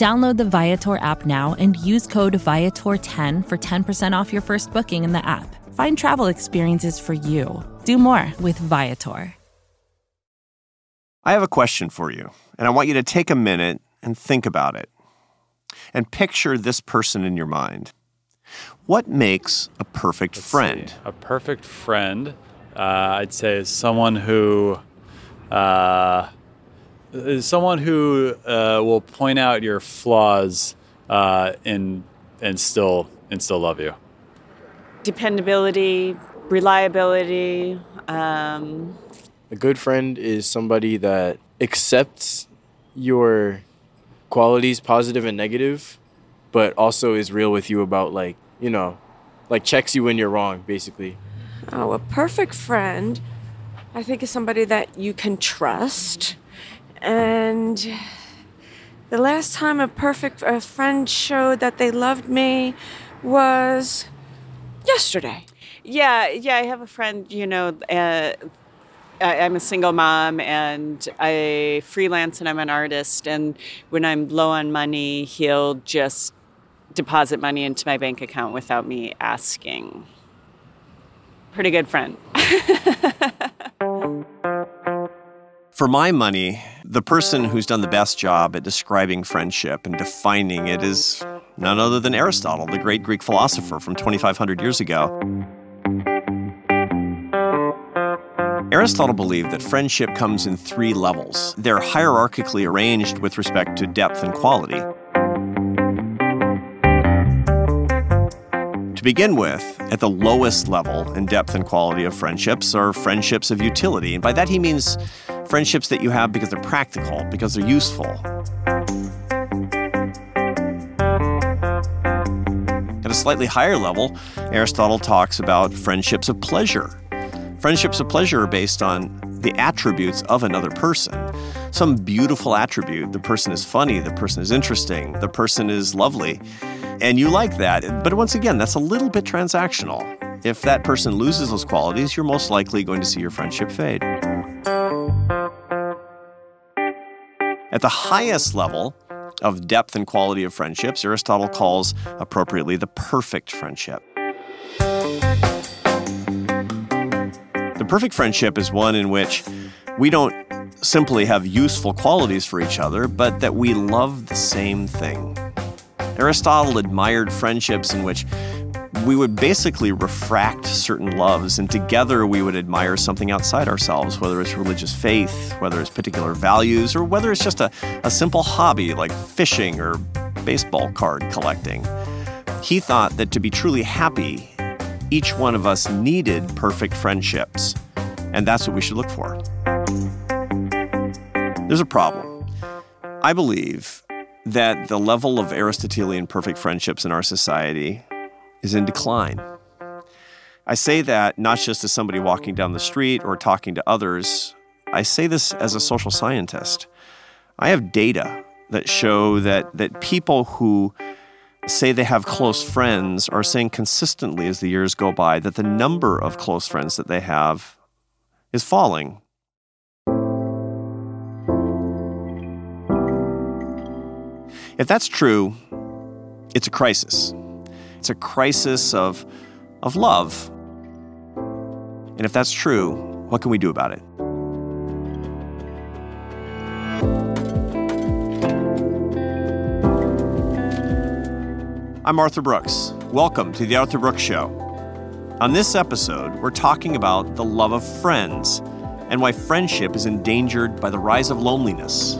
Download the Viator app now and use code Viator10 for 10% off your first booking in the app. Find travel experiences for you. Do more with Viator. I have a question for you, and I want you to take a minute and think about it. And picture this person in your mind. What makes a perfect Let's friend? see. A perfect friend, uh, I'd say, is someone who uh, is someone who uh, will point out your flaws uh, and and still and still love you. dependability, reliability. Um, A good friend is somebody that accepts your qualities, positive and negative, but also is real with you about like, you know, like checks you when you're wrong, basically. Oh, a perfect friend, I think, is somebody that you can trust. And the last time a perfect a friend showed that they loved me was yesterday. yeah, yeah. I have a friend. You know, uh, I, I'm a single mom and I freelance and I'm an artist. And when I'm low on money, he'll just deposit money into my bank account without me asking. Pretty good friend. For my money, the person who's done the best job at describing friendship and defining it is none other than Aristotle, the great Greek philosopher from 2,500 years ago. Aristotle believed that friendship comes in three levels. They're hierarchically arranged with respect to depth and quality. To begin with, at the lowest level in depth and quality of friendships are friendships of utility. And by that he means friendships that you have because they're practical, because they're useful. At a slightly higher level, Aristotle talks about friendships of pleasure. Friendships of pleasure are based on the attributes of another person. Some beautiful attribute. The person is funny, the person is interesting, the person is lovely. And you like that. But once again, that's a little bit transactional. If that person loses those qualities, you're most likely going to see your friendship fade. At the highest level of depth and quality of friendships, Aristotle calls appropriately the perfect friendship. The perfect friendship is one in which we don't simply have useful qualities for each other, but that we love the same thing. Aristotle admired friendships in which we would basically refract certain loves, and together we would admire something outside ourselves, whether it's religious faith, whether it's particular values, or whether it's just a, a simple hobby like fishing or baseball card collecting. He thought that to be truly happy, each one of us needed perfect friendships, and that's what we should look for. There's a problem. I believe that the level of Aristotelian perfect friendships in our society is in decline. I say that not just as somebody walking down the street or talking to others, I say this as a social scientist. I have data that show that, that people who say they have close friends are saying consistently as the years go by that the number of close friends that they have is falling. If that's true, it's a crisis. It's a crisis of, of love. And if that's true, what can we do about it? I'm Arthur Brooks. Welcome to The Arthur Brooks Show. On this episode, we're talking about the love of friends and why friendship is endangered by the rise of loneliness.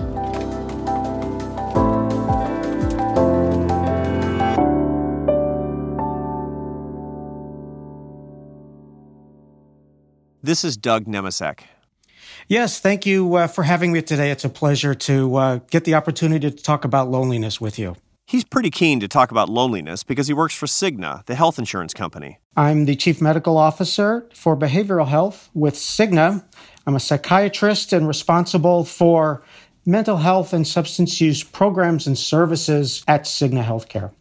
This is Doug Nemecek. Yes, thank you uh, for having me today. It's a pleasure to uh, get the opportunity to talk about loneliness with you. He's pretty keen to talk about loneliness because he works for Cigna, the health insurance company. I'm the Chief Medical Officer for Behavioral Health with Cigna. I'm a psychiatrist and responsible for mental health and substance use programs and services at Cigna Healthcare.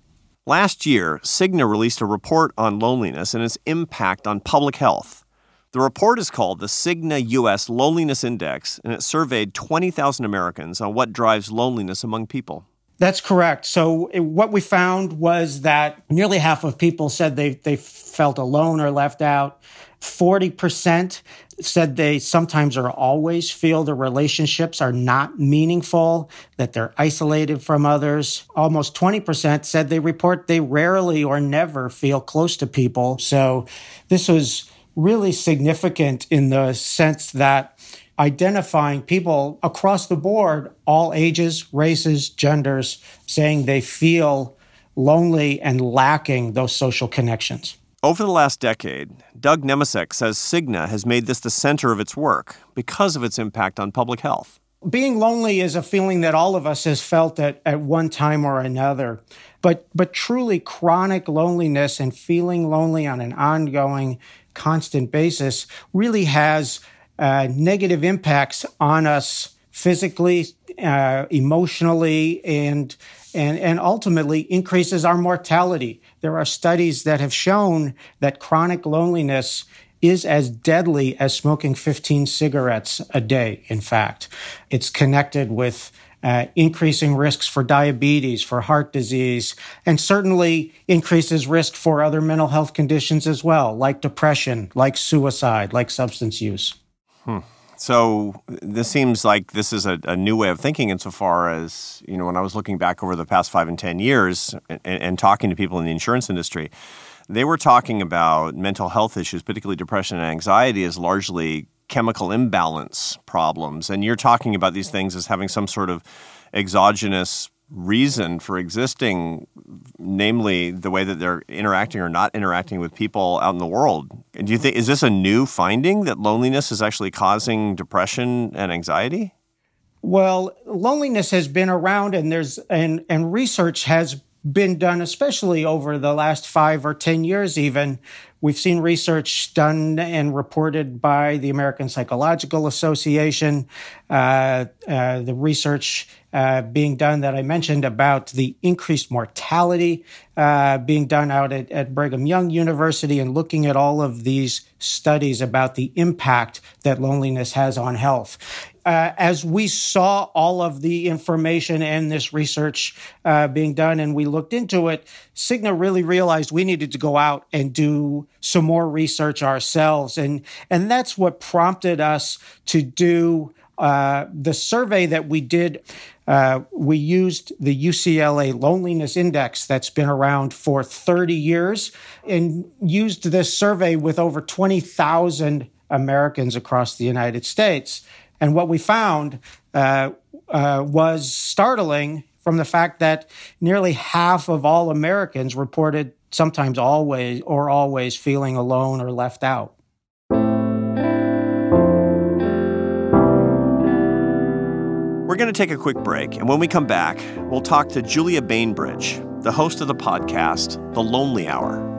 Last year, Cigna released a report on loneliness and its impact on public health. The report is called the Cigna US Loneliness Index, and it surveyed 20,000 Americans on what drives loneliness among people. That's correct. So what we found was that nearly half of people said they they felt alone or left out. 40% said they sometimes or always feel their relationships are not meaningful, that they're isolated from others. Almost 20% said they report they rarely or never feel close to people. So this was really significant in the sense that identifying people across the board, all ages, races, genders, saying they feel lonely and lacking those social connections. Over the last decade, Doug Nemecek says Cigna has made this the center of its work because of its impact on public health. Being lonely is a feeling that all of us has felt at, at one time or another. But but truly chronic loneliness and feeling lonely on an ongoing, constant basis really has uh, negative impacts on us physically, uh, emotionally, and and and ultimately increases our mortality. There are studies that have shown that chronic loneliness is as deadly as smoking 15 cigarettes a day. In fact, it's connected with uh, increasing risks for diabetes, for heart disease, and certainly increases risk for other mental health conditions as well, like depression, like suicide, like substance use. Hmm. So this seems like this is a, a, new way of thinking insofar as, you know, when I was looking back over the past five and 10 years and, and talking to people in the insurance industry, they were talking about mental health issues, particularly depression and anxiety, as largely chemical imbalance problems. And you're talking about these things as having some sort of exogenous reason for existing, namely the way that they're interacting or not interacting with people out in the world. Do you think is this a new finding that loneliness is actually causing depression and anxiety? Well, loneliness has been around and there's and and research has been done especially over the last 5 or 10 years even. We've seen research done and reported by the American Psychological Association, uh, uh, the research uh, being done that I mentioned about the increased mortality uh, being done out at, at Brigham Young University and looking at all of these studies about the impact that loneliness has on health uh, as we saw all of the information and this research uh, being done and we looked into it, Cigna really realized we needed to go out and do some more research ourselves. And, and that's what prompted us to do uh, the survey that we did. Uh, we used the UCLA Loneliness Index that's been around for 30 years and used this survey with over 20,000 Americans across the United States. And what we found uh, uh, was startling from the fact that nearly half of all Americans reported sometimes always or always feeling alone or left out. We're going to take a quick break, and when we come back, we'll talk to Julia Bainbridge, the host of the podcast, The Lonely Hour.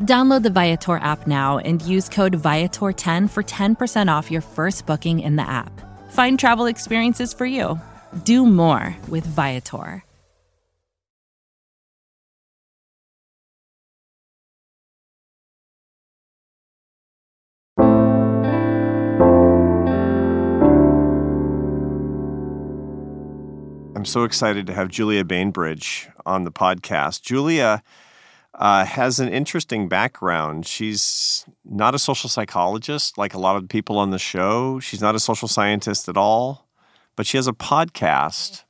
Download the Viator app now and use code Viator10 for 10% off your first booking in the app. Find travel experiences for you. Do more with Viator. I'm so excited to have Julia Bainbridge on the podcast. Julia uh, has an interesting background. She's not a social psychologist like a lot of people on the show. She's not a social scientist at all, but she has a podcast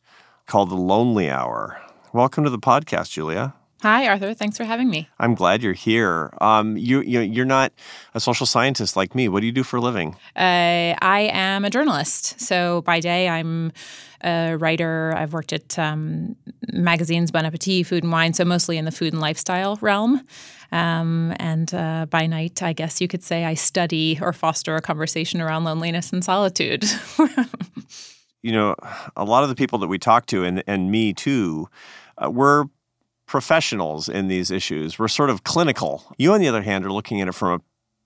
called The Lonely Hour. Welcome to the podcast, Julia. Hi, Arthur. Thanks for having me. I'm glad you're here. Um, you, you you're not a social scientist like me. What do you do for a living? Uh, I am a journalist. So by day, I'm a writer. I've worked at um, magazines, Bon Appetit, Food and Wine, so mostly in the food and lifestyle realm. Um, and uh, by night, I guess you could say I study or foster a conversation around loneliness and solitude. you know, a lot of the people that we talk to, and and me too, uh, we're professionals in these issues. We're sort of clinical. You, on the other hand, are looking at it from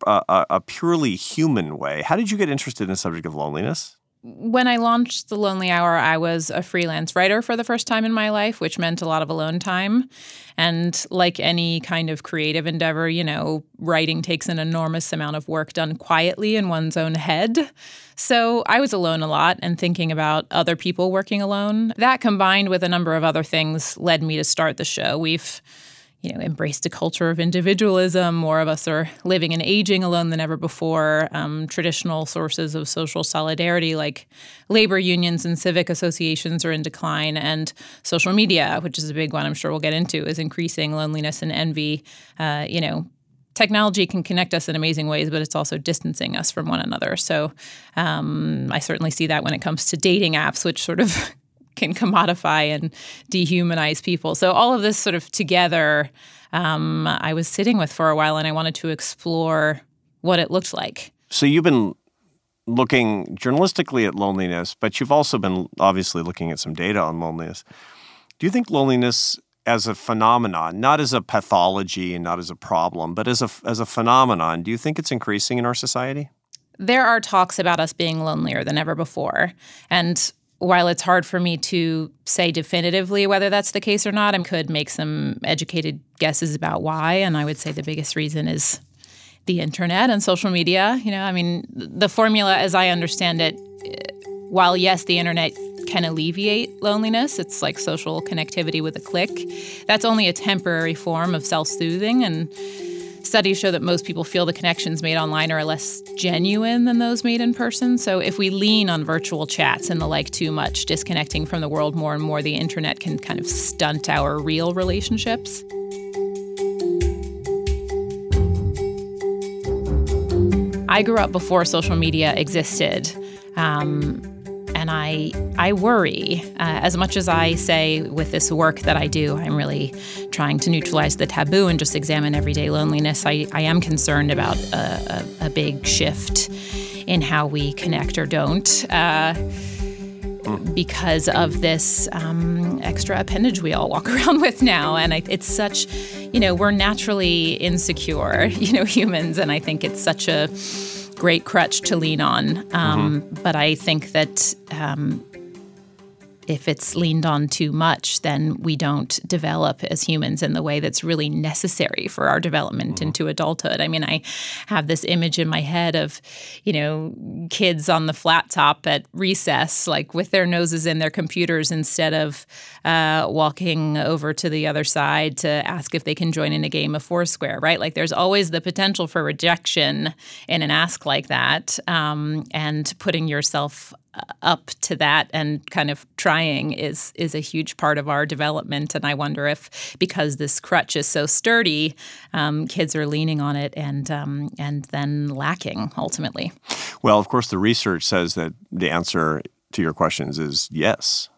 a, a, a purely human way. How did you get interested in the subject of loneliness? When I launched The Lonely Hour, I was a freelance writer for the first time in my life, which meant a lot of alone time. And like any kind of creative endeavor, you know, writing takes an enormous amount of work done quietly in one's own head. So I was alone a lot and thinking about other people working alone. That combined with a number of other things led me to start the show. We've you know, embraced a culture of individualism. More of us are living and aging alone than ever before. Um, traditional sources of social solidarity, like labor unions and civic associations, are in decline. And social media, which is a big one I'm sure we'll get into, is increasing loneliness and envy. Uh, you know, technology can connect us in amazing ways, but it's also distancing us from one another. So um, I certainly see that when it comes to dating apps, which sort of can commodify and dehumanize people. So all of this sort of together, um, I was sitting with for a while, and I wanted to explore what it looked like. So you've been looking journalistically at loneliness, but you've also been obviously looking at some data on loneliness. Do you think loneliness as a phenomenon, not as a pathology and not as a problem, but as a as a phenomenon, do you think it's increasing in our society? There are talks about us being lonelier than ever before. And while it's hard for me to say definitively whether that's the case or not, I could make some educated guesses about why. And I would say the biggest reason is the internet and social media. You know, I mean, the formula, as I understand it, while yes, the internet can alleviate loneliness, it's like social connectivity with a click. That's only a temporary form of self soothing. And Studies show that most people feel the connections made online are less genuine than those made in person. So if we lean on virtual chats and the like too much, disconnecting from the world more and more, the internet can kind of stunt our real relationships. I grew up before social media existed. Um, and I I worry uh, as much as I say with this work that I do. I'm really trying to neutralize the taboo and just examine everyday loneliness. I, I am concerned about a, a, a big shift in how we connect or don't. Uh, because of this um, extra appendage we all walk around with now. And I, it's such, you know, we're naturally insecure, you know, humans. And I think it's such a, great crutch to lean on. Um, mm-hmm. But I think that um, if it's leaned on too much, then we don't develop as humans in the way that's really necessary for our development mm-hmm. into adulthood. I mean, I have this image in my head of, you know, kids on the flat top at recess, like with their noses in their computers instead of uh, walking over to the other side to ask if they can join in a game of Foursquare, right? Like there's always the potential for rejection in an ask like that. Um, and putting yourself up to that and kind of trying is is a huge part of our development. And I wonder if because this crutch is so sturdy, um, kids are leaning on it and um, and then lacking ultimately. Well, of course, the research says that the answer to your questions is yes.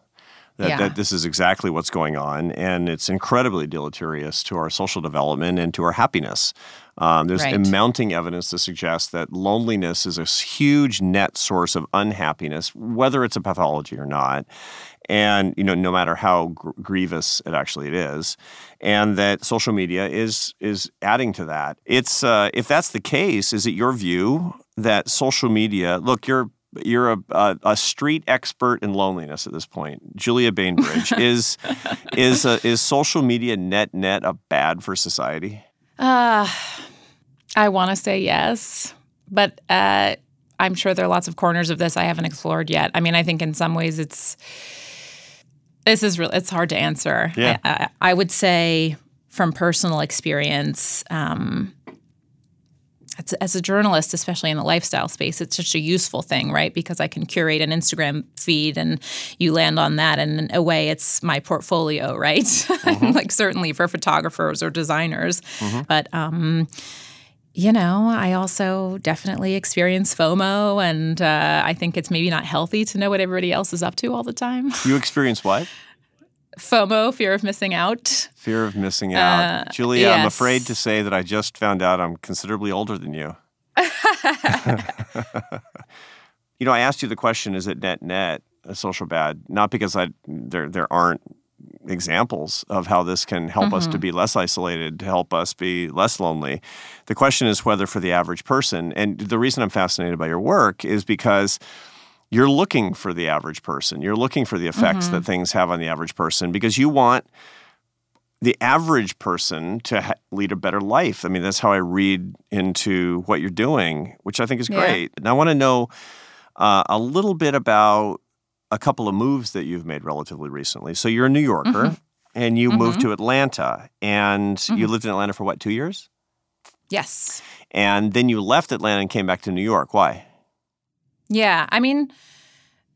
that, Yeah. that this is exactly what's going on, and it's incredibly deleterious to our social development and to our happiness. Um, there's Right. mounting evidence to suggest that loneliness is a huge net source of unhappiness, whether it's a pathology or not, and you know, no matter how gr- grievous it actually it is, and that social media is is adding to that. It's uh, if that's the case, is it your view that social media? Look, you're you're a, a, a street expert in loneliness at this point. Julia Bainbridge is is uh, is social media net net a bad for society? Uh, I want to say yes, but uh, I'm sure there are lots of corners of this I haven't explored yet. I mean, I think in some ways it's this is real. It's hard to answer. Yeah. I, I, I would say from personal experience. Um, as, as a journalist, especially in the lifestyle space, it's such a useful thing, right? Because I can curate an Instagram feed and you land on that, and in a way, it's my portfolio, right? like, certainly for photographers or designers. But, um, you know, I also definitely experience FOMO, and uh, I think it's maybe not healthy to know what everybody else is up to all the time. You experience what? FOMO, fear of missing out. Fear of missing out. Uh, Julia, I'm afraid to say that I just found out I'm considerably older than you. you know, I asked you the question: Is it net net a social bad? Not because I there there aren't examples of how this can help us to mm-hmm. be less isolated, to help us be less lonely. The question is whether for the average person, and the reason I'm fascinated by your work is because you're looking for the average person. You're looking for the effects that mm-hmm. things have on the average person because you want the average person to ha- lead a better life. I mean, that's how I read into what you're doing, which I think is Yeah. great. And I want to know uh, a little bit about a couple of moves that you've made relatively recently. So you're a New Yorker mm-hmm. and you moved mm-hmm. to Atlanta and you lived in Atlanta for what, two years? Yes. And then you left Atlanta and came back to New York. Why? Yeah, I mean,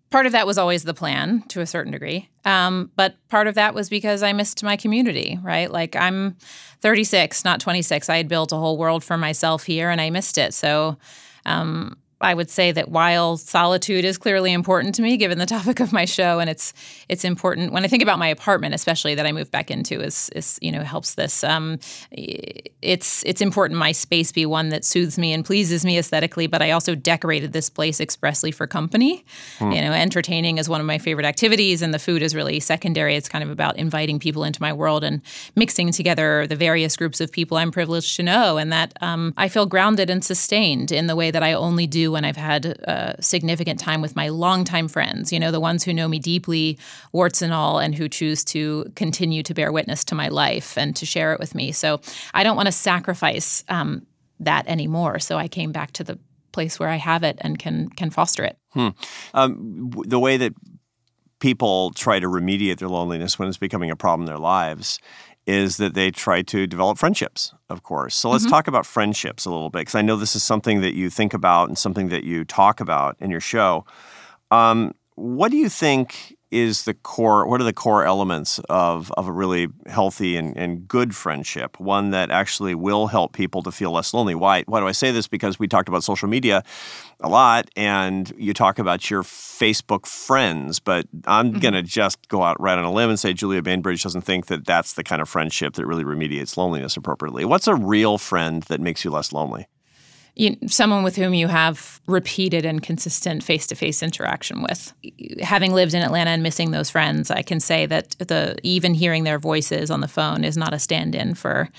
part of that was always the plan to a certain degree. Um, but part of that was because I missed my community, right? Like I'm 36, not 26. I had built a whole world for myself here and I missed it. So um, I would say that while solitude is clearly important to me, given the topic of my show, and it's it's important when I think about my apartment, especially that I moved back into, is is you know helps this. Um, it's it's important my space be one that soothes me and pleases me aesthetically, but I also decorated this place expressly for company. You know, entertaining is one of my favorite activities, and the food is really secondary. It's kind of about inviting people into my world and mixing together the various groups of people I'm privileged to know, and that um, I feel grounded and sustained in the way that I only do when I've had uh, significant time with my longtime friends. You know, the ones who know me deeply, warts and all, and who choose to continue to bear witness to my life and to share it with me. So I don't want to sacrifice um, that anymore. So I came back to the place where I have it and can can foster it. Um, w- the way that people try to remediate their loneliness when it's becoming a problem in their lives is that they try to develop friendships, of course. So let's talk about friendships a little bit, because I know this is something that you think about and something that you talk about in your show. Um, what do you think is the core? What are the core elements of, of a really healthy and, and good friendship? One that actually will help people to feel less lonely. Why? Why do I say this? Because we talked about social media a lot, and you talk about your Facebook friends. But I'm mm-hmm. going to just go out right on a limb and say Julia Bainbridge doesn't think that that's the kind of friendship that really remediates loneliness appropriately. What's a real friend that makes you less lonely? You, someone with whom you have repeated and consistent face-to-face interaction with. Having lived in Atlanta and missing those friends, I can say that the even hearing their voices on the phone is not a stand-in for,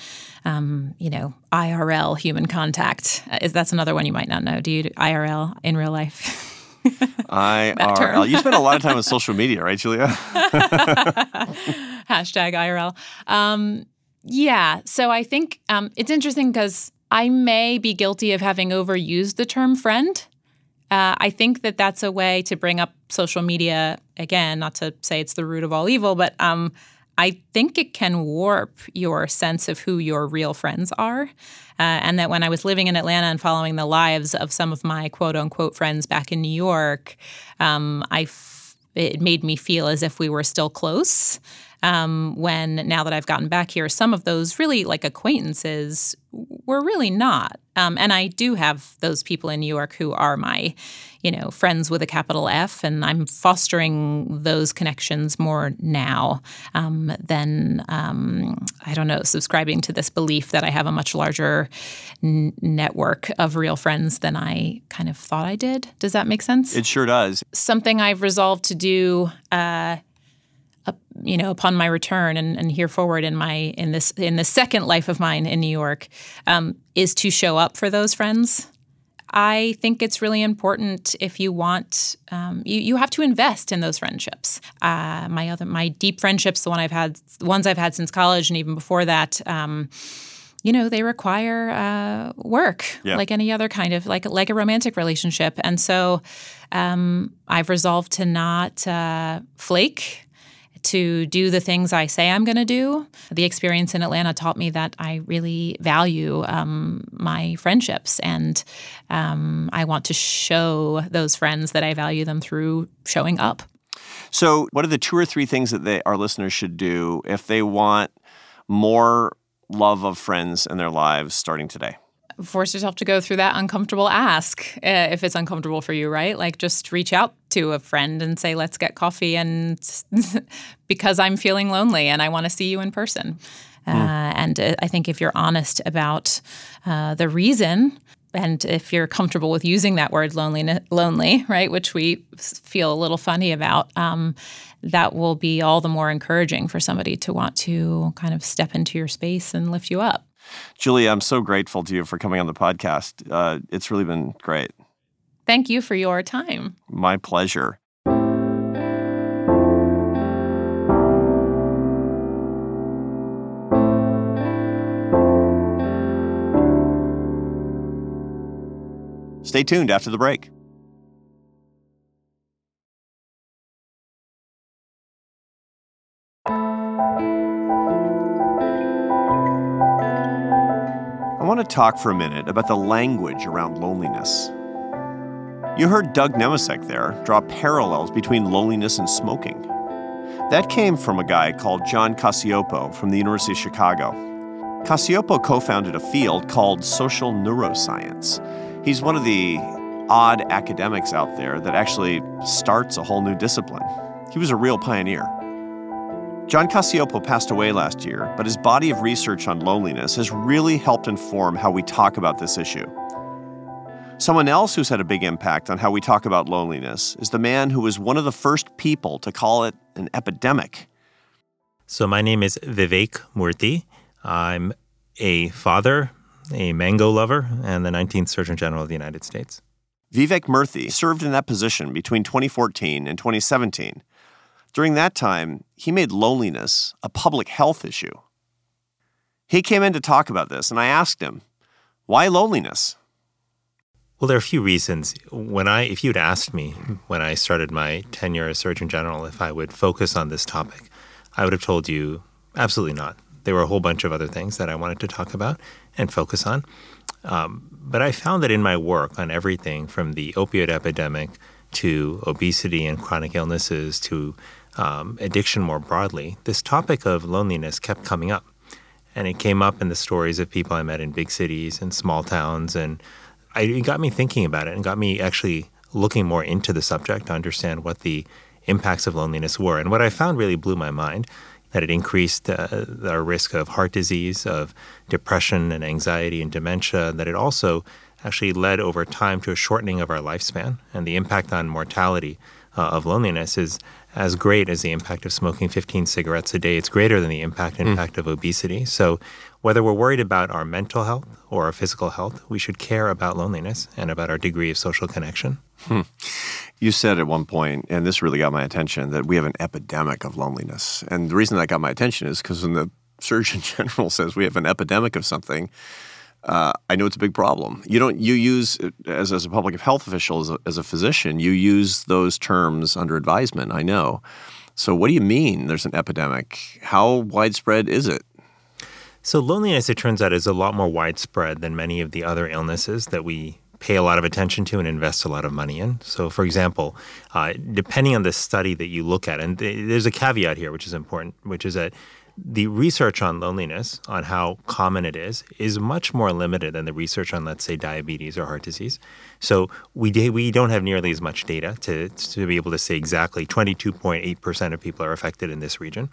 um, you know, IRL human contact. Uh, Is that's another one you might not know? Do you do IRL in real life? IRL. You spend a lot of time on social media, right, Julia? Hashtag IRL. Um, yeah. So I think um, it's interesting because I may be guilty of having overused the term friend. Uh, I think that that's a way to bring up social media again, not to say it's the root of all evil, but um, I think it can warp your sense of who your real friends are. Uh, and that when I was living in Atlanta and following the lives of some of my quote unquote friends back in New York, um, I f- it made me feel as if we were still close. Um, when now that I've gotten back here, some of those really like acquaintances were really not. Um, and I do have those people in New York who are my, you know, friends with a capital F, and I'm fostering those connections more now um, than um, I don't know, subscribing to this belief that I have a much larger n- network of real friends than I kind of thought I did. Does that make sense? It sure does. Something I've resolved to do. Uh, you know, upon my return and, and here forward in my in this in the second life of mine in New York, um, is to show up for those friends. I think it's really important if you want um, you you have to invest in those friendships. Uh, my other my deep friendships, the one I've had, the ones I've had since college and even before that. Um, you know they require uh, work yeah. like any other kind of like like a romantic relationship and so um, i've resolved to not uh, flake to do the things I say I'm going to do. The experience in Atlanta taught me that I really value um, my friendships, and um, I want to show those friends that I value them through showing up. So, what are the two or three things that they, our listeners should do if they want more love of friends in their lives starting today? force yourself to go through that uncomfortable ask uh, if it's uncomfortable for you, right? Like just reach out to a friend and say, let's get coffee and because I'm feeling lonely and I want to see you in person. Mm. Uh, and uh, I think if you're honest about uh, the reason, and if you're comfortable with using that word lonely, lonely, right, which we feel a little funny about, um, that will be all the more encouraging for somebody to want to kind of step into your space and lift you up. Julie, I'm so grateful to you for coming on the podcast. Uh, it's really been great. Thank you for your time. My pleasure. Stay tuned after the break. I want to talk for a minute about the language around loneliness. You heard Doug Nemecek there draw parallels between loneliness and smoking. That came from a guy called John Cacioppo from the University of Chicago. Cacioppo co founded a field called social neuroscience. He's one of the odd academics out there that actually starts a whole new discipline. He was a real pioneer. John Cacioppo passed away last year, but his body of research on loneliness has really helped inform how we talk about this issue. Someone else who's had a big impact on how we talk about loneliness is the man who was one of the first people to call it an epidemic. So, my name is Vivek Murthy. I'm a father, a mango lover, and the 19th Surgeon General of the United States. Vivek Murthy served in that position between 2014 and 2017 during that time, he made loneliness a public health issue. He came in to talk about this, and I asked him, why loneliness? Well, there are a few reasons. When I, if you'd asked me when I started my tenure as Surgeon General if I would focus on this topic, I would have told you absolutely not. There were a whole bunch of other things that I wanted to talk about and focus on. Um, but I found that in my work on everything from the opioid epidemic to obesity and chronic illnesses to um, addiction more broadly, this topic of loneliness kept coming up. And it came up in the stories of people I met in big cities and small towns. And I, it got me thinking about it and got me actually looking more into the subject to understand what the impacts of loneliness were. And what I found really blew my mind that it increased uh, our risk of heart disease, of depression and anxiety and dementia, that it also actually led over time to a shortening of our lifespan. And the impact on mortality uh, of loneliness is as great as the impact of smoking 15 cigarettes a day. It's greater than the impact, in mm. fact, of obesity. So, whether we're worried about our mental health or our physical health, we should care about loneliness and about our degree of social connection. Hmm. You said at one point, and this really got my attention, that we have an epidemic of loneliness. And the reason that got my attention is because when the Surgeon General says we have an epidemic of something, uh, I know it's a big problem. You don't. You use as as a public health official, as a, as a physician, you use those terms under advisement. I know. So, what do you mean? There's an epidemic. How widespread is it? So, loneliness, it turns out, is a lot more widespread than many of the other illnesses that we pay a lot of attention to and invest a lot of money in. So, for example, uh, depending on the study that you look at, and th- there's a caveat here, which is important, which is that the research on loneliness, on how common it is, is much more limited than the research on, let's say, diabetes or heart disease. So we we don't have nearly as much data to to be able to say exactly 22.8 percent of people are affected in this region.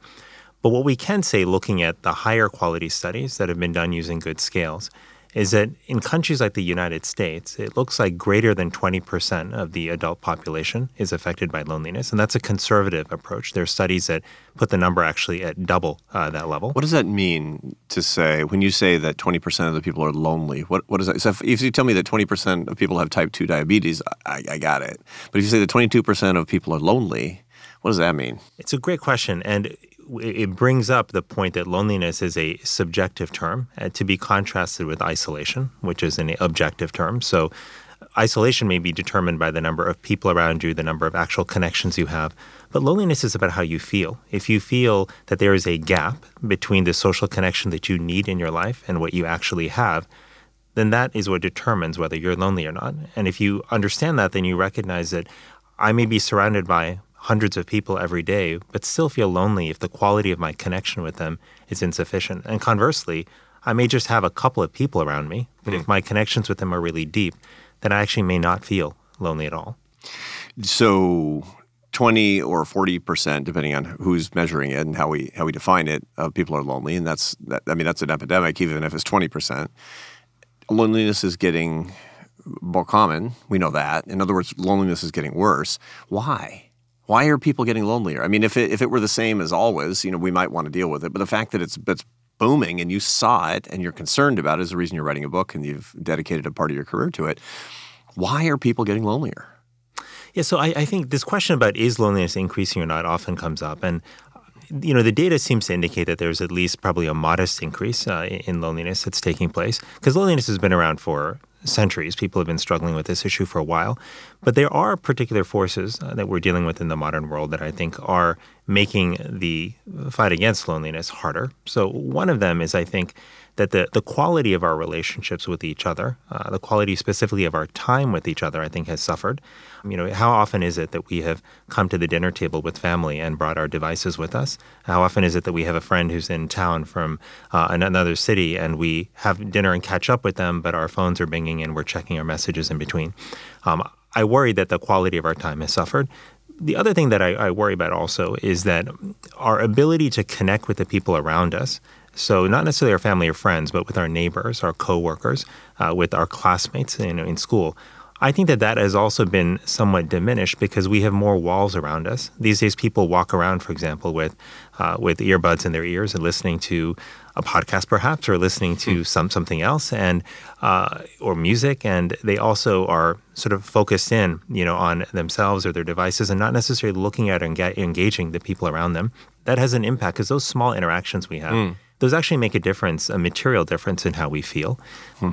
But what we can say, looking at the higher quality studies that have been done using good scales, is that in countries like the United States, it looks like greater than 20% of the adult population is affected by loneliness. And that's a conservative approach. There are studies that put the number actually at double uh, that level. What does that mean to say, when you say that 20% of the people are lonely, what, what is that? So if, if you tell me that 20% of people have type 2 diabetes, I, I got it. But if you say that 22% of people are lonely, what does that mean? It's a great question. And it brings up the point that loneliness is a subjective term uh, to be contrasted with isolation, which is an objective term. So, isolation may be determined by the number of people around you, the number of actual connections you have. But loneliness is about how you feel. If you feel that there is a gap between the social connection that you need in your life and what you actually have, then that is what determines whether you're lonely or not. And if you understand that, then you recognize that I may be surrounded by hundreds of people every day, but still feel lonely if the quality of my connection with them is insufficient. And conversely, I may just have a couple of people around me, but mm. if hmm. my connections with them are really deep, then I actually may not feel lonely at all. So, 20 or 40 percent, depending on who's measuring it and how we how we define it, of people are lonely, and that's that, I mean that's an epidemic, even if it's 20 percent. Loneliness is getting more common. We know that. In other words, loneliness is getting worse. Why? Why are people getting lonelier? I mean, if it, if it were the same as always, you know, we might want to deal with it. But the fact that it's it's booming and you saw it and you're concerned about it is the reason you're writing a book and you've dedicated a part of your career to it. Why are people getting lonelier? Yeah, so I, I think this question about is loneliness increasing or not often comes up, and you know the data seems to indicate that there's at least probably a modest increase uh, in loneliness that's taking place because loneliness has been around for centuries. People have been struggling with this issue for a while. But there are particular forces uh, that we're dealing with in the modern world that I think are making the fight against loneliness harder. So, one of them is, I think, that the, the quality of our relationships with each other, uh, the quality specifically of our time with each other, I think has suffered. You know, how often is it that we have come to the dinner table with family and brought our devices with us? How often is it that we have a friend who's in town from uh, another city and we have dinner and catch up with them, but our phones are binging and we're checking our messages in between? Um, I worry that the quality of our time has suffered the other thing that I, I, worry about also is that our ability to connect with the people around us so not necessarily our family or friends, but with our neighbors, our coworkers, uh, with our classmates in, in school. I think that that has also been somewhat diminished because we have more walls around us. These days, people walk around, for example, with uh, with earbuds in their ears and listening to a podcast, perhaps, or listening to mm. some something else, and uh, or music, and they also are sort of focused in, you know, on themselves or their devices, and not necessarily looking at and engaging the people around them. That has an impact because those small interactions we have. Mm those actually make a difference, a material difference in how we feel. Hmm.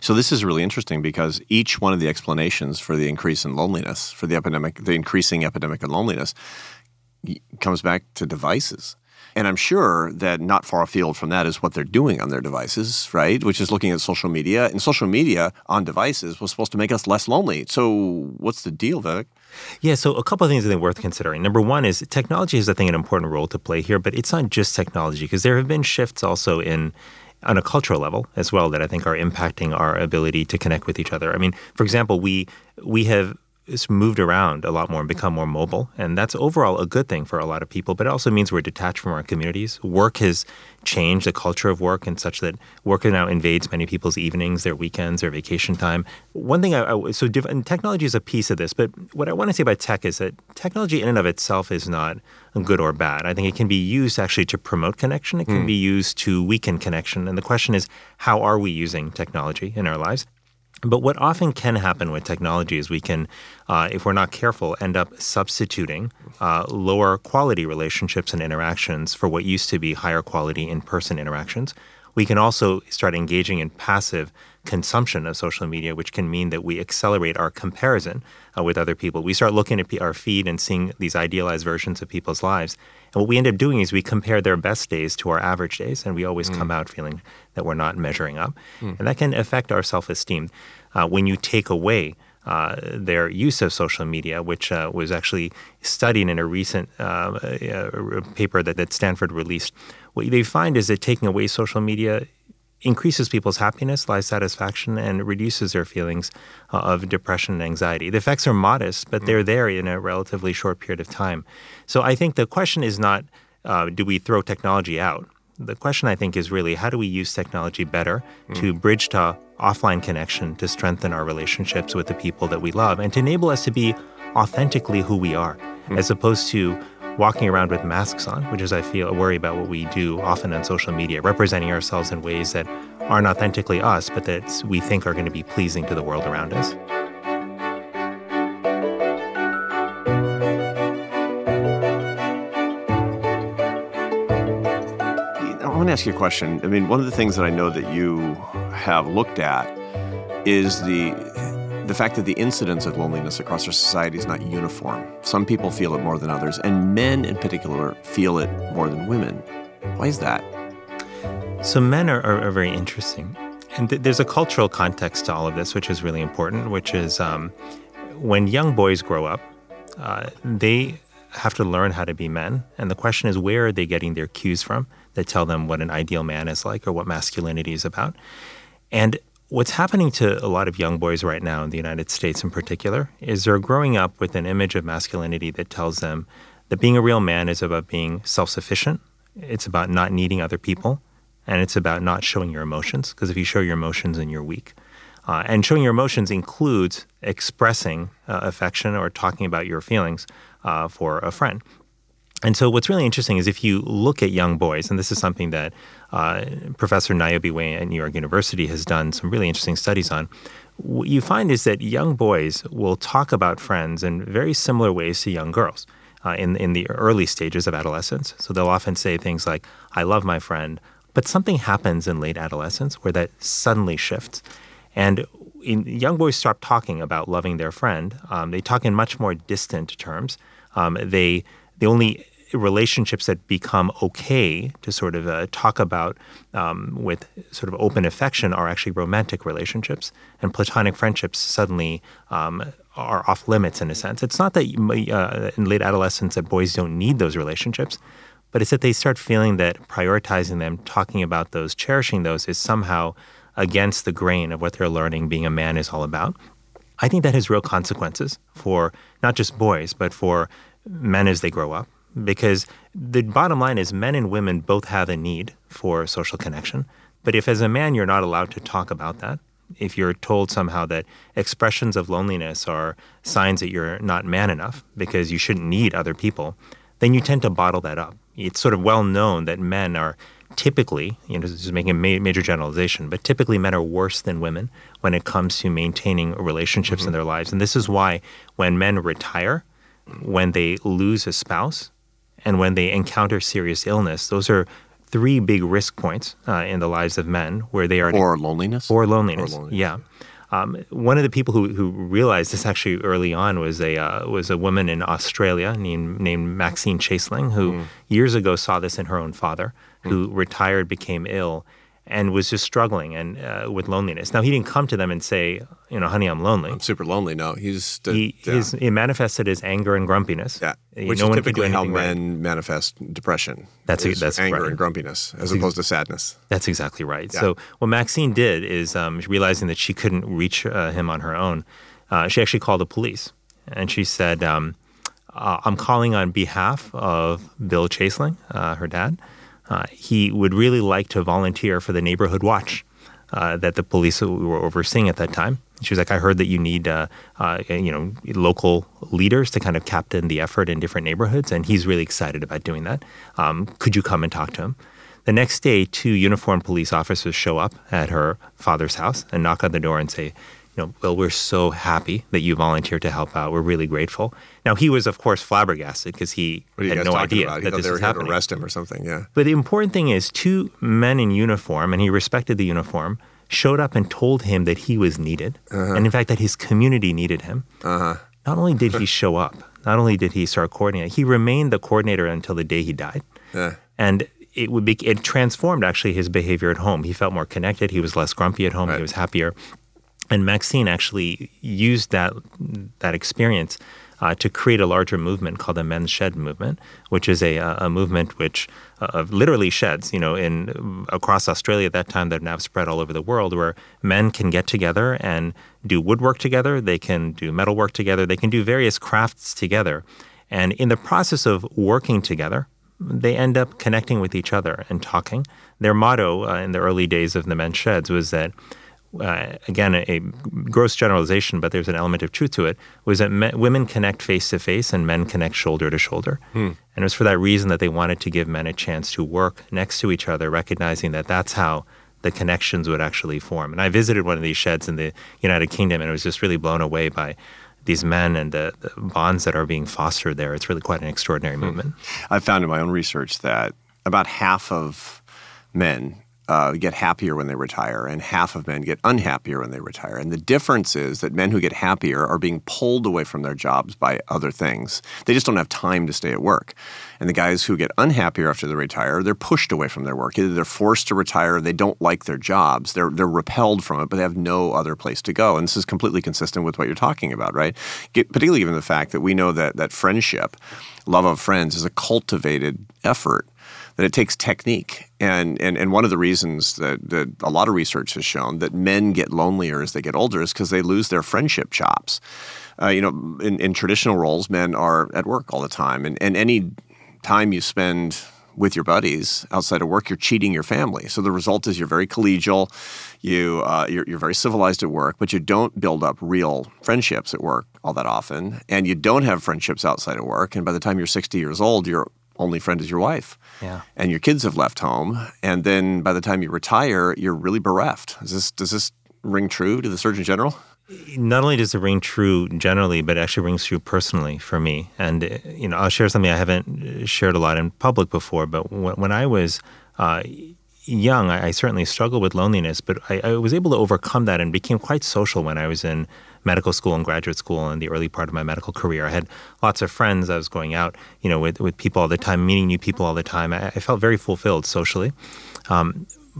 So this is really interesting because each one of the explanations for the increase in loneliness, for the epidemic, the increasing epidemic of loneliness, comes back to devices. And I'm sure that not far afield from that is what they're doing on their devices, right? Which is looking at social media. And social media on devices was supposed to make us less lonely. So what's the deal, Vivek? Yeah, so a couple of things I think worth considering. Number one is technology has, I think, an important role to play here, but it's not just technology because there have been shifts also in on a cultural level as well that I think are impacting our ability to connect with each other. I mean, for example, we we have it's moved around a lot more and become more mobile. And that's overall a good thing for a lot of people, but it also means we're detached from our communities. Work has changed the culture of work and such that work now invades many people's evenings, their weekends, their vacation time. One thing I, I so and technology is a piece of this, but what I want to say about tech is that technology in and of itself is not good or bad. I think it can be used actually to promote connection. It can mm. be used to weaken connection. And the question is, how are we using technology in our lives? But what often can happen with technology is we can, uh, if we're not careful, end up substituting uh, lower quality relationships and interactions for what used to be higher quality in person interactions We can also start engaging in passive consumption of social media, which can mean that we accelerate our comparison uh, with other people. We start looking at our feed and seeing these idealized versions of people's lives. And what we end up doing is we compare their best days to our average days, and we always mm. come out feeling that we're not measuring up. Mm. And that can affect our self esteem. Uh, when you take away uh, their use of social media, which uh, was actually studied in a recent uh, paper that, that Stanford released. What they find is that taking away social media increases people's happiness, life satisfaction, and reduces their feelings uh, of depression and anxiety. The effects are modest, but they're mm. there in a relatively short period of time. So I think the question is not uh, do we throw technology out? The question I think is really how do we use technology better mm. to bridge to offline connection to strengthen our relationships with the people that we love and to enable us to be authentically who we are, mm. as opposed to walking around with masks on, which is, I feel, a worry about what we do often on social media, representing ourselves in ways that aren't authentically us, but that we think are going to be pleasing to the world around us. I want to ask you a question. I mean, one of the things that I know that you have looked at is the the fact that the incidence of loneliness across our society is not uniform. Some people feel it more than others, and men in particular feel it more than women. Why is that? So, men are, are, are very interesting. And th- there's a cultural context to all of this, which is really important, which is um, when young boys grow up, uh, they have to learn how to be men. And the question is, where are they getting their cues from that tell them what an ideal man is like or what masculinity is about? And What's happening to a lot of young boys right now in the United States in particular is they're growing up with an image of masculinity that tells them that being a real man is about being self sufficient, it's about not needing other people, and it's about not showing your emotions, because if you show your emotions, then you're weak. Uh, and showing your emotions includes expressing uh, affection or talking about your feelings uh, for a friend. And so, what's really interesting is if you look at young boys, and this is something that uh, Professor Niobe Way at New York University has done some really interesting studies on, what you find is that young boys will talk about friends in very similar ways to young girls uh, in, in the early stages of adolescence. So, they'll often say things like, I love my friend. But something happens in late adolescence where that suddenly shifts. And in, young boys start talking about loving their friend. Um, they talk in much more distant terms. Um, they the only relationships that become okay to sort of uh, talk about um, with sort of open affection are actually romantic relationships, and platonic friendships suddenly um, are off limits in a sense. It's not that uh, in late adolescence that boys don't need those relationships, but it's that they start feeling that prioritizing them, talking about those, cherishing those, is somehow against the grain of what they're learning being a man is all about. I think that has real consequences for not just boys, but for men as they grow up because the bottom line is men and women both have a need for social connection. But if as a man you're not allowed to talk about that, if you're told somehow that expressions of loneliness are signs that you're not man enough because you shouldn't need other people, then you tend to bottle that up. It's sort of well known that men are typically, you know, just making a ma- major generalization, but typically men are worse than women when it comes to maintaining relationships mm-hmm. in their lives. And this is why when men retire, when they lose a spouse and when they encounter serious illness. Those are three big risk points uh, in the lives of men where they are or loneliness or loneliness. Or loneliness. Yeah. Um, one of the people who, who realized this actually early on was a uh, was a woman in Australia named, named Maxine Chaseling who mm. years ago saw this in her own father, who mm. retired, became ill, and was just struggling and uh, with loneliness. Now he didn't come to them and say, you know, honey, I'm lonely. I'm super lonely. No, he's he, yeah. his, it manifested as anger and grumpiness. Yeah, which no is typically how men right. manifest depression. That's a, that's anger right. and grumpiness as opposed to sadness. That's exactly right. Yeah. So what Maxine did is um, realizing that she couldn't reach uh, him on her own, uh, she actually called the police and she said, um, uh, "I'm calling on behalf of Bill Chaseling, uh, her dad." Uh, he would really like to volunteer for the neighborhood watch uh, that the police were overseeing at that time. She was like, "I heard that you need, uh, uh, you know, local leaders to kind of captain the effort in different neighborhoods, and he's really excited about doing that. Um, could you come and talk to him?" The next day, two uniformed police officers show up at her father's house and knock on the door and say, you know, Will, we're so happy that you volunteered to help out. We're really grateful. Now, he was, of course, flabbergasted because he What are you had no idea about? That this they were was here to happening. arrest him or something. Yeah. But the important thing is, two men in uniform, and he respected the uniform, showed up and told him that he was needed, and in fact, that his community needed him. Uh huh. Not only did he show up, not only did he start coordinating, he remained the coordinator until the day he died. Yeah. And it would be it transformed actually his behavior at home. He felt more connected. He was less grumpy at home. Right. He was happier. And Maxine actually used that that experience uh, to create a larger movement called the Men's Shed movement, which is a, a movement which uh, literally sheds, you know, in across Australia at that time that now spread all over the world, where men can get together and do woodwork together, they can do metalwork together, they can do various crafts together, and in the process of working together, they end up connecting with each other and talking. Their motto uh, in the early days of the men's sheds was that, uh, again, a, a gross generalization, but there's an element of truth to it, was that me- women connect face to face and men connect shoulder to shoulder. And it was for that reason that they wanted to give men a chance to work next to each other, recognizing that that's how the connections would actually form. And I visited one of these sheds in the United Kingdom and I was just really blown away by these men and the, the bonds that are being fostered there. It's really quite an extraordinary movement. I've found in my own research that about half of men uh, get happier when they retire, and half of men get unhappier when they retire. And the difference is that men who get happier are being pulled away from their jobs by other things. They just don't have time to stay at work. And the guys who get unhappier after they retire, they're pushed away from their work. Either they're forced to retire, they don't like their jobs, they're they're repelled from it, but they have no other place to go. And this is completely consistent with what you're talking about, right? Get, particularly given the fact that we know that that friendship, love of friends, is a cultivated effort that it takes technique. And, and, and one of the reasons that, that a lot of research has shown that men get lonelier as they get older is because they lose their friendship chops. Uh, you know, in, in traditional roles, men are at work all the time. And, and any time you spend with your buddies outside of work, you're cheating your family. So the result is you're very collegial, you uh, you're, you're very civilized at work, but you don't build up real friendships at work all that often, and you don't have friendships outside of work. And by the time you're 60 years old, your only friend is your wife, Yeah. and your kids have left home. And then by the time you retire, you're really bereft. Is this does this ring true to the Surgeon General? not only does it ring true generally, but it actually rings true personally for me. And uh, you know, I'll share something I haven't uh, shared a lot in public before. But when, when I was uh, young, I, I certainly struggled with loneliness, but I, I was able to overcome that and became quite social when I was in medical school and graduate school and the early part of my medical career. I had lots of friends. I was going out, you know, with, with people all the time, meeting new people all the time. I, I felt very fulfilled socially. Um,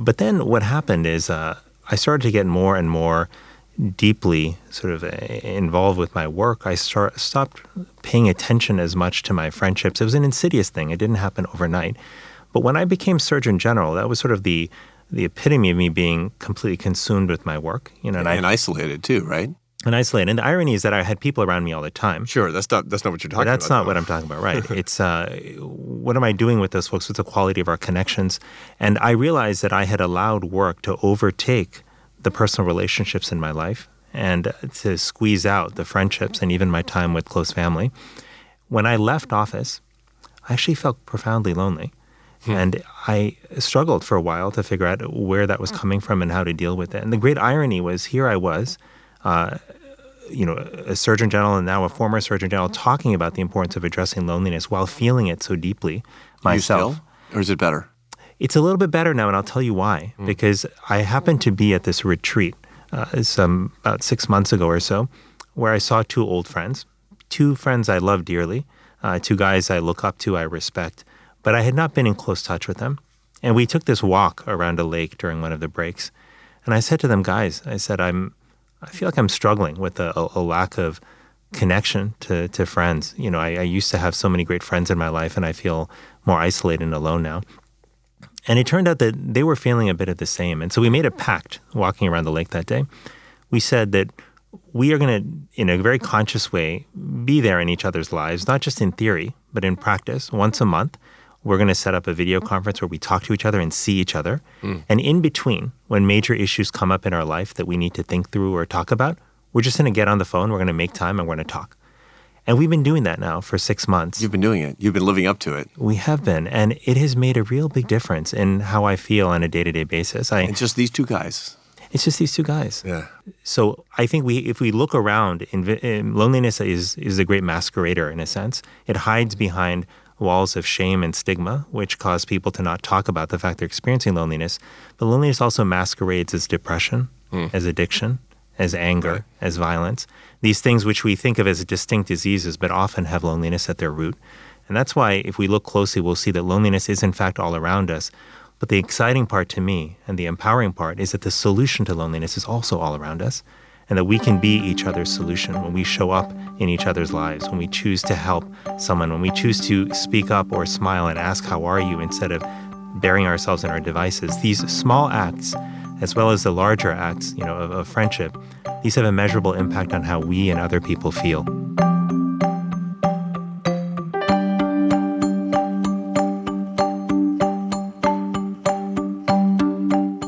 but then what happened is uh, I started to get more and more deeply sort of uh, involved with my work, I start, stopped paying attention as much to my friendships. It was an insidious thing. It didn't happen overnight. But when I became Surgeon General, that was sort of the the epitome of me being completely consumed with my work. You know, and, And I isolated too, right? And isolated. And the irony is that I had people around me all the time. Sure, that's not that's not what you're But talking that's about. not though. what I'm talking about, right? it's uh, what am I doing with those folks? What's the quality of our connections? And I realized that I had allowed work to overtake the personal relationships in my life and to squeeze out the friendships and even my time with close family. When I left office, I actually felt profoundly lonely. And I struggled for a while to figure out where that was coming from and how to deal with it. And the great irony was here I was, uh, you know, a surgeon general and now a former surgeon general talking about the importance of addressing loneliness while feeling it so deeply You myself. still? or is it better? It's a little bit better now, and I'll tell you why. Because I happened to be at this retreat uh, some about six months ago or so, where I saw two old friends, two friends I love dearly, uh, two guys I look up to, I respect, but I had not been in close touch with them. And we took this walk around a lake during one of the breaks, and I said to them, guys, I said, I'm, I feel like I'm struggling with a, a, lack of connection to, to friends. You know, I, I used to have so many great friends in my life, and I feel more isolated and alone now. And it turned out that they were feeling a bit of the same. And so we made a pact walking around the lake that day. We said that we are going to, in a very conscious way, be there in each other's lives, not just in theory, but in practice. Once a month, we're going to set up a video conference where we talk to each other and see each other. And in between, when major issues come up in our life that we need to think through or talk about, we're just going to get on the phone, we're going to make time, and we're going to talk. And we've been doing that now for six months. You've been doing it. You've been living up to it. We have been, and it has made a real big difference in how I feel on a day to day basis. I And just these two guys. It's just these two guys. Yeah. So I think we, if we look around, invi- um, loneliness is is a great masquerader in a sense. It hides behind walls of shame and stigma, which cause people to not talk about the fact they're experiencing loneliness. But loneliness also masquerades as depression, hmm. as addiction, as anger, as violence. These things which we think of as distinct diseases, but often have loneliness at their root. And that's why, if we look closely, we'll see that loneliness is in fact all around us. But the exciting part to me and the empowering part is that the solution to loneliness is also all around us and that we can be each other's solution when we show up in each other's lives, when we choose to help someone, when we choose to speak up or smile and ask, How are you? instead of burying ourselves in our devices. These small acts, as well as the larger acts you know, of, of friendship, these have a measurable impact on how we and other people feel.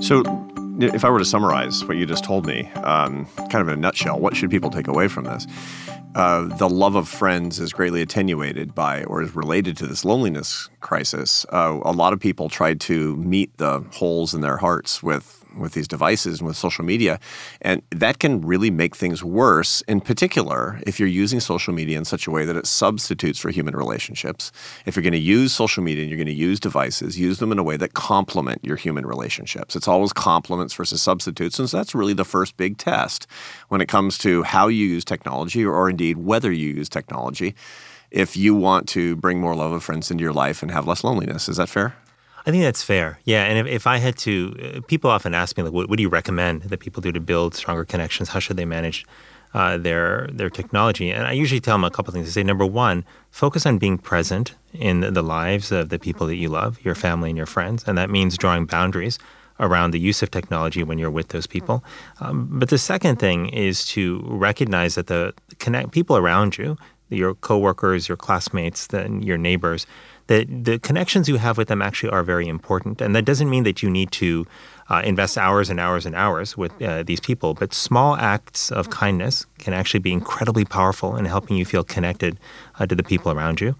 So, if I were to summarize what you just told me, um, kind of in a nutshell, what should people take away from this? Uh, the love of friends is greatly attenuated by or is related to this loneliness crisis. Uh, a lot of people try to meet the holes in their hearts with with these devices and with social media, and that can really make things worse. In particular, if you're using social media in such a way that it substitutes for human relationships. If you're going to use social media and you're going to use devices, use them in a way that complement your human relationships. It's always complements versus substitutes, and so that's really the first big test when it comes to how you use technology, or, or indeed whether you use technology. If you want to bring more love of friends into your life and have less loneliness, is that fair? I think that's fair. Yeah, and if, if I had to, uh, people often ask me like, what, what do you recommend that people do to build stronger connections? How should they manage uh, their their technology? And I usually tell them a couple things. I say, number one, focus on being present in the, the lives of the people that you love, your family and your friends, and that means drawing boundaries around the use of technology when you're with those people. Um, but the second thing is to recognize that the connect people around you, your coworkers, your classmates, then your neighbors, that the connections you have with them actually are very important. And that doesn't mean that you need to uh, invest hours and hours and hours with uh, these people, but small acts of kindness can actually be incredibly powerful in helping you feel connected uh, to the people around you.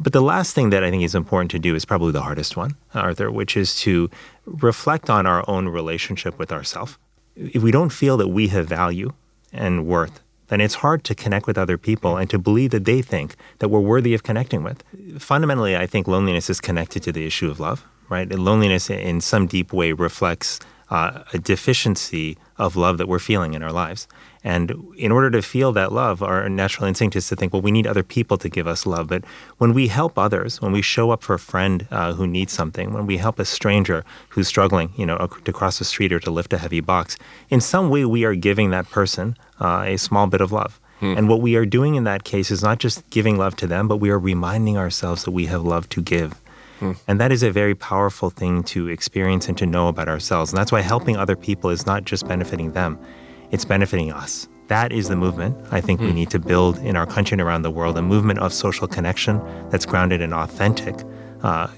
But the last thing that I think is important to do is probably the hardest one, Arthur, which is to reflect on our own relationship with ourselves. If we don't feel that we have value and worth, then it's hard to connect with other people and to believe that they think that we're worthy of connecting with. Fundamentally, I think loneliness is connected to the issue of love, right? And loneliness, in some deep way, reflects uh, a deficiency of love that we're feeling in our lives. And in order to feel that love, our natural instinct is to think, well, we need other people to give us love. But when we help others, when we show up for a friend uh, who needs something, when we help a stranger who's struggling, you know, to cross the street or to lift a heavy box, in some way we are giving that person uh, a small bit of love. And what we are doing in that case is not just giving love to them, but we are reminding ourselves that we have love to give. And that is a very powerful thing to experience and to know about ourselves. And that's why helping other people is not just benefiting them, it's benefiting us. That is the movement I think we need to build in our country and around the world a movement of social connection that's grounded in authentic uh,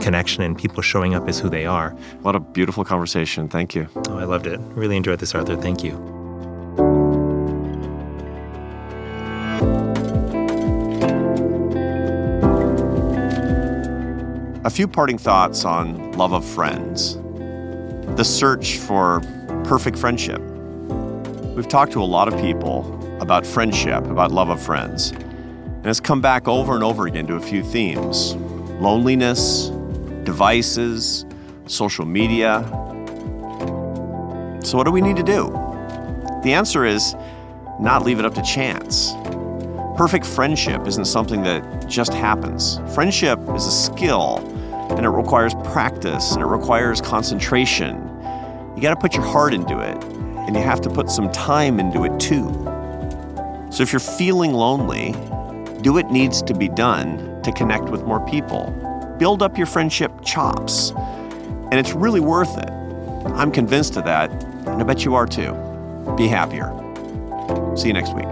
connection and people showing up as who they are. What a beautiful conversation. Thank you. Oh, I loved it. Really enjoyed this, Arthur. Thank you. A few parting thoughts on love of friends. The search for perfect friendship. We've talked to a lot of people about friendship, about love of friends, and it's come back over and over again to a few themes loneliness, devices, social media. So, what do we need to do? The answer is not leave it up to chance. Perfect friendship isn't something that just happens. Friendship is a skill and it requires practice and it requires concentration. You got to put your heart into it and you have to put some time into it too. So if you're feeling lonely, do what needs to be done to connect with more people. Build up your friendship chops, and it's really worth it. I'm convinced of that, and I bet you are too. Be happier. See you next week.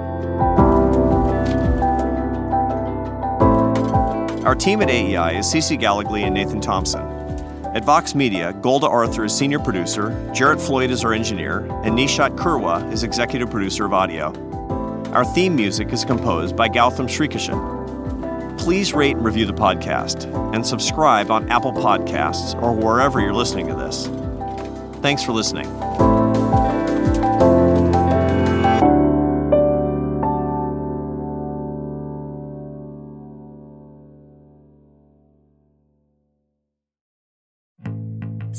Our team at AEI is Cece Gallagly and Nathan Thompson. At Vox Media, Golda Arthur is senior producer, Jarrett Floyd is our engineer, and Nishat Kurwa is executive producer of audio. Our theme music is composed by Gautam Srikishan. Please rate and review the podcast and subscribe on Apple Podcasts or wherever you're listening to this. Thanks for listening.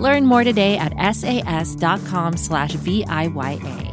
Learn more today at sas.com slash VIYA.